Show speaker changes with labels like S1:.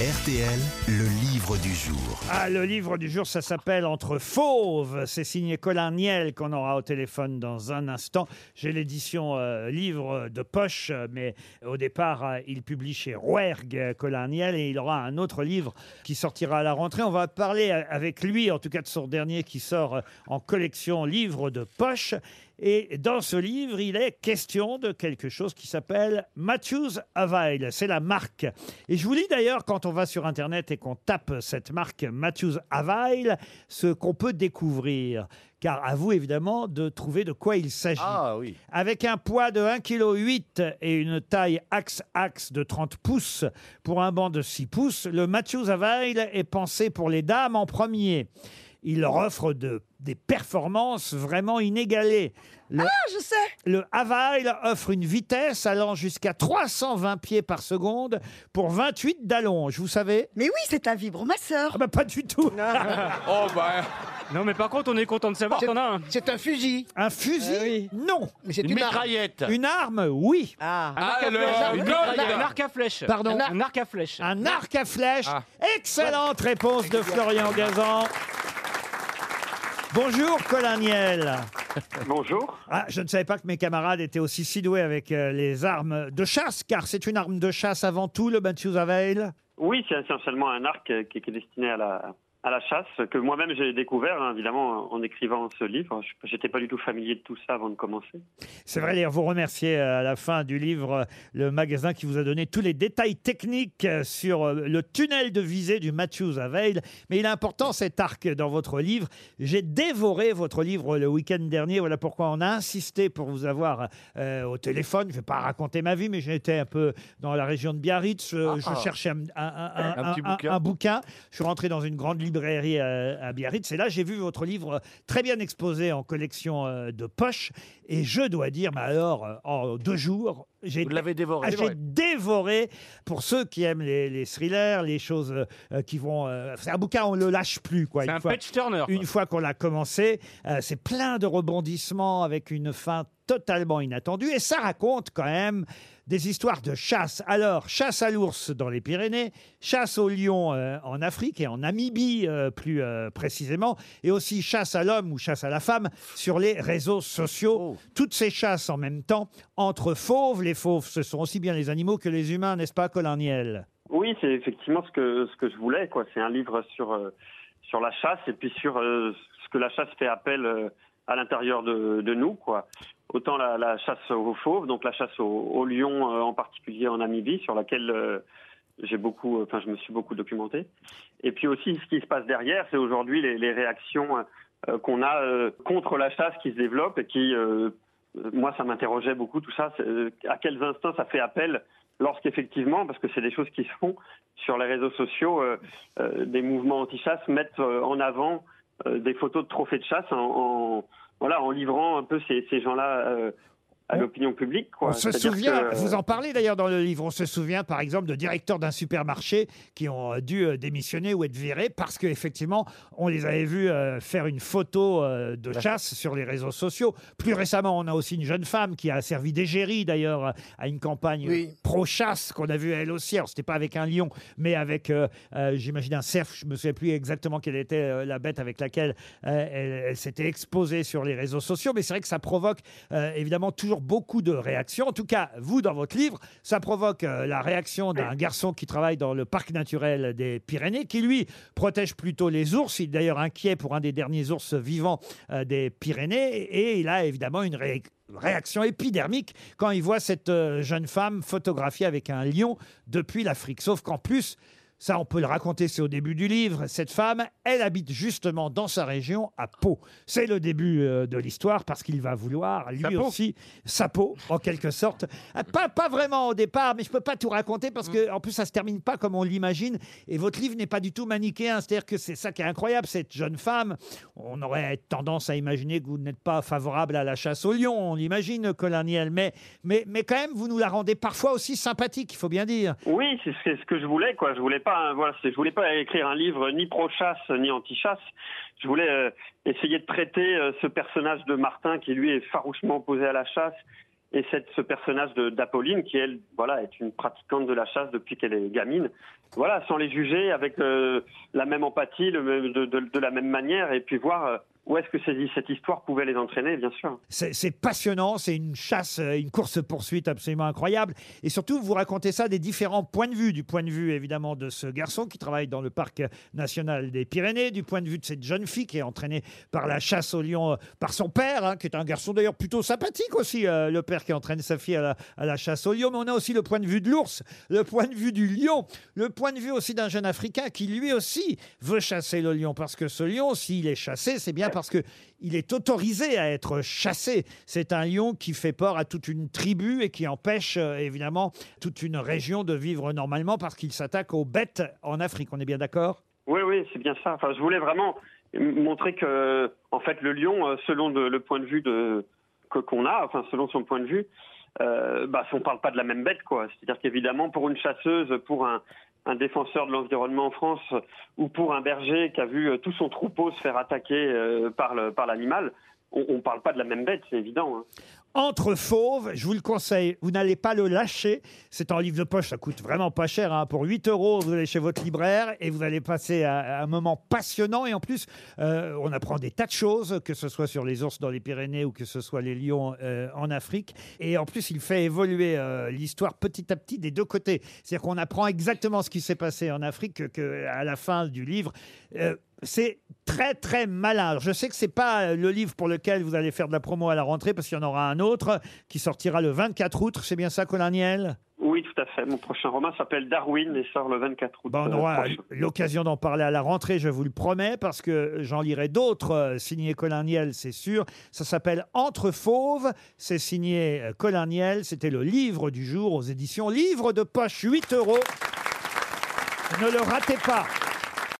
S1: RTL, le livre du jour.
S2: Ah, le livre du jour, ça s'appelle Entre fauves. C'est signé Colin Niel qu'on aura au téléphone dans un instant. J'ai l'édition euh, livre de poche, mais au départ, euh, il publie chez Rouergue, Colin Niel, et il aura un autre livre qui sortira à la rentrée. On va parler euh, avec lui, en tout cas de son dernier qui sort en collection livre de poche. Et dans ce livre, il est question de quelque chose qui s'appelle Matthews Avail. C'est la marque. Et je vous lis d'ailleurs, quand on va sur Internet et qu'on tape cette marque Matthews Avail, ce qu'on peut découvrir. Car à vous, évidemment, de trouver de quoi il s'agit.
S3: Ah oui.
S2: Avec un poids de 1,8 kg et une taille axe-axe de 30 pouces pour un banc de 6 pouces, le Matthews Avail est pensé pour les dames en premier. Il leur offre de, des performances vraiment inégalées. Le,
S4: Ah, je sais
S2: le Avail offre une vitesse allant jusqu'à 320 pieds par seconde pour 28 d'allonge. Vous savez?
S4: Mais oui, c'est un vibromasseur.
S2: Ah bah pas du tout.
S3: Oh bah.
S5: Non, mais par contre, on est content de savoir qu'on a un.
S6: C'est un fusil.
S2: Un fusil? Non.
S6: Mais c'est
S3: Une
S6: une, arme.
S3: mitraillette.
S2: Une arme Oui.
S6: Ah.
S5: Arc à flèche. un arc à flèche.
S2: Pardon?
S5: Un arc à flèche.
S2: Un arc à flèche.
S3: Ah.
S2: Excellente réponse de Florian Gazan. Bonjour Colin Niel.
S7: Bonjour.
S2: Ah, je ne savais pas que mes camarades étaient aussi si doués avec euh, les armes de chasse, car c'est une arme de chasse avant tout, le Matthews Avail.
S7: Oui, c'est essentiellement un arc euh, qui, qui est destiné à la, à la chasse, que moi-même j'ai découvert, hein, évidemment, en écrivant ce livre. Je n'étais pas du tout familier de tout ça avant de commencer.
S2: C'est vrai, d'ailleurs, vous remerciez euh, à la fin du livre euh, le magasin qui vous a donné tous les détails techniques euh, sur le tunnel de visée du Matthews Avail. Mais il est important cet arc dans votre livre. J'ai dévoré votre livre le week-end dernier. Voilà pourquoi on a insisté pour vous avoir euh, au téléphone. Je ne vais pas raconter ma vie, mais j'étais un peu dans la région de Biarritz. Euh, Je cherchais un, un- un-
S3: Un bouquin.
S2: un bouquin. Je suis rentré dans une grande librairie euh, à Biarritz. Et là, j'ai vu votre livre très bien exposé en collection euh, de poche. Et je dois dire, mais alors, euh, en deux jours, j'ai
S3: Vous l'avez dévoré.
S2: ah, J'ai dévoré pour ceux qui aiment les, les thrillers, les choses euh, qui vont. euh, c'est un bouquin, on le lâche plus quoi.
S5: C'est
S2: Une
S5: un
S2: fois,
S5: turner. quoi.
S2: une fois qu'on l'a commencé, euh, c'est plein de rebondissements avec une fin totalement inattendue et ça raconte quand même des histoires de chasse. Alors, chasse à l'ours dans les Pyrénées, chasse au lion euh, en Afrique et en Namibie euh, plus euh, précisément, et aussi chasse à l'homme ou chasse à la femme sur les réseaux sociaux.
S3: Oh.
S2: Toutes ces chasses en même temps entre fauves. Les fauves, ce sont aussi bien les animaux que les humains, n'est-ce pas, Colin Niel?
S7: Oui, c'est effectivement ce que, ce que je voulais. quoi. C'est un livre sur, sur la chasse et puis sur ce que la chasse fait appel à l'intérieur de, nous. quoi. Autant la, chasse aux fauves, donc la chasse aux, aux lions euh, en particulier en Namibie, sur laquelle euh, j'ai beaucoup, enfin je me suis beaucoup documenté. Et puis aussi ce qui se passe derrière, c'est aujourd'hui les, réactions euh, qu'on a euh, contre la chasse qui se développe et qui, euh, moi ça m'interrogeait beaucoup tout ça. euh, À quels instants ça fait appel lorsqu'effectivement, parce que c'est des choses qui se font sur les réseaux sociaux, euh, euh, des mouvements anti-chasse mettent euh, en avant euh, des photos de trophées de chasse en, en- voilà, en livrant un peu ces, ces gens-là euh, à
S2: On-
S7: l'opinion publique. Quoi.
S2: On se
S7: C'est-à-dire
S2: souvient,
S7: que, euh,
S2: vous en parlez d'ailleurs dans le livre, on se souvient par exemple de directeurs d'un supermarché qui ont euh, dû euh, démissionner ou être virés parce qu'effectivement, on les avait vus euh, faire une photo euh, de chasse sur les réseaux sociaux. Plus récemment, on a aussi une jeune femme qui a servi d'égérie d'ailleurs euh, à une campagne
S6: Oui.
S2: pro-chasse qu'on a vue elle aussi. Alors, c'était pas avec un lion, mais avec, euh, euh, j'imagine, un cerf. Je me souviens plus exactement quelle était euh, la bête avec laquelle euh, elle, elle s'était exposée sur les réseaux sociaux. Mais c'est vrai que ça provoque euh, évidemment toujours beaucoup de réactions. En tout cas, vous, dans votre livre, ça provoque euh, la réaction d'un garçon qui travaille dans le parc naturel des Pyrénées, qui lui protège plutôt les ours. Il est d'ailleurs inquiet pour un des derniers ours vivants euh, des Pyrénées. Et il a évidemment une ré- réaction épidermique quand il voit cette euh, jeune femme photographiée avec un lion depuis l'Afrique. Sauf qu'en plus, ça on peut le raconter, c'est au début du livre, cette femme, elle habite justement dans sa région, à Pau. C'est le début euh, de l'histoire parce qu'il va vouloir, lui
S5: Sa peau.
S2: aussi, sa peau, en quelque sorte. Ah, Pas, pas vraiment au départ, mais je peux pas tout raconter parce que en plus ça se termine pas comme on l'imagine. Et votre livre n'est pas du tout manichéen, c'est-à-dire que c'est ça qui est incroyable, cette jeune femme. On aurait tendance à imaginer que vous n'êtes pas favorable à la chasse au lion, on l'imagine, colonial, mais, mais, mais quand même, vous nous la rendez parfois aussi sympathique, il faut bien dire.
S7: Oui, c'est c'est ce que je voulais, quoi. Je voulais pas, hein, voilà, c'est- je voulais pas écrire un livre ni pro-chasse ni anti-chasse. Je voulais euh, essayer de traiter euh, ce personnage de Martin qui lui est farouchement opposé à la chasse et cette, ce personnage d'Apolline qui elle voilà est une pratiquante de la chasse depuis qu'elle est gamine voilà sans les juger avec euh, la même empathie de, la même manière et puis voir euh, où est-ce que cette histoire pouvait les entraîner bien sûr
S2: C'est passionnant, c'est une chasse, euh, une course-poursuite absolument incroyable. Et surtout, vous racontez ça des différents points de vue. Du point de vue, évidemment, de ce garçon qui travaille dans le parc national des Pyrénées, du point de vue de cette jeune fille qui est entraînée par la chasse au lion euh, par son père, hein, qui est un garçon d'ailleurs plutôt sympathique aussi, euh, le père qui entraîne sa fille à la chasse au lion. Mais on a aussi le point de vue de l'ours, le point de vue du lion, le point de vue aussi d'un jeune Africain qui lui aussi veut chasser le lion. Parce que ce lion, s'il est chassé, c'est bien parce que il est autorisé à être chassé. C'est un lion qui fait peur à toute une tribu et qui empêche euh, évidemment toute une région de vivre normalement parce qu'il s'attaque aux bêtes en Afrique. On est bien d'accord?
S7: Oui, oui, c'est bien ça. Enfin, je voulais vraiment montrer que, en fait, le lion, euh, selon de- le point de vue de que- qu'on a, enfin, selon son point de vue, euh, bah, on parle pas de la même bête, quoi. C'est-à-dire qu'évidemment, pour une chasseuse, pour un, un défenseur de l'environnement en France, ou pour un berger qui a vu euh, tout son troupeau se faire attaquer euh, par l'animal, on, on parle pas de la même bête, c'est évident. hein.
S2: Entre fauves, je vous le conseille, vous n'allez pas le lâcher. C'est en livre de poche, ça coûte vraiment pas cher. hein. Pour 8 euros, vous allez chez votre libraire et vous allez passer à- un moment passionnant. Et en plus, euh, on apprend des tas de choses, que ce soit sur les ours dans les Pyrénées ou que ce soit les lions euh, en Afrique. Et en plus, il fait évoluer euh, l'histoire petit à petit des deux côtés. C'est-à-dire qu'on apprend exactement ce qui s'est passé en Afrique que, à la fin du livre. C'est très très malin. Alors, je sais que c'est pas euh, le livre pour lequel vous allez faire de la promo à la rentrée parce qu'il y en aura un autre qui sortira le 24 août. C'est bien ça, Colin Niel?
S7: Oui, tout à fait. Mon prochain roman s'appelle Darwin et sort le 24 août.
S2: Bon, on
S7: euh,
S2: aura
S7: prochain.
S2: l'occasion d'en parler à la rentrée, je vous le promets, parce que j'en lirai d'autres euh, signés Colin Niel, c'est sûr. Ça s'appelle Entre Fauves, c'est signé euh, Colin Niel. C'était le livre du jour aux éditions Livre de poche, 8 euros. Ne le ratez pas.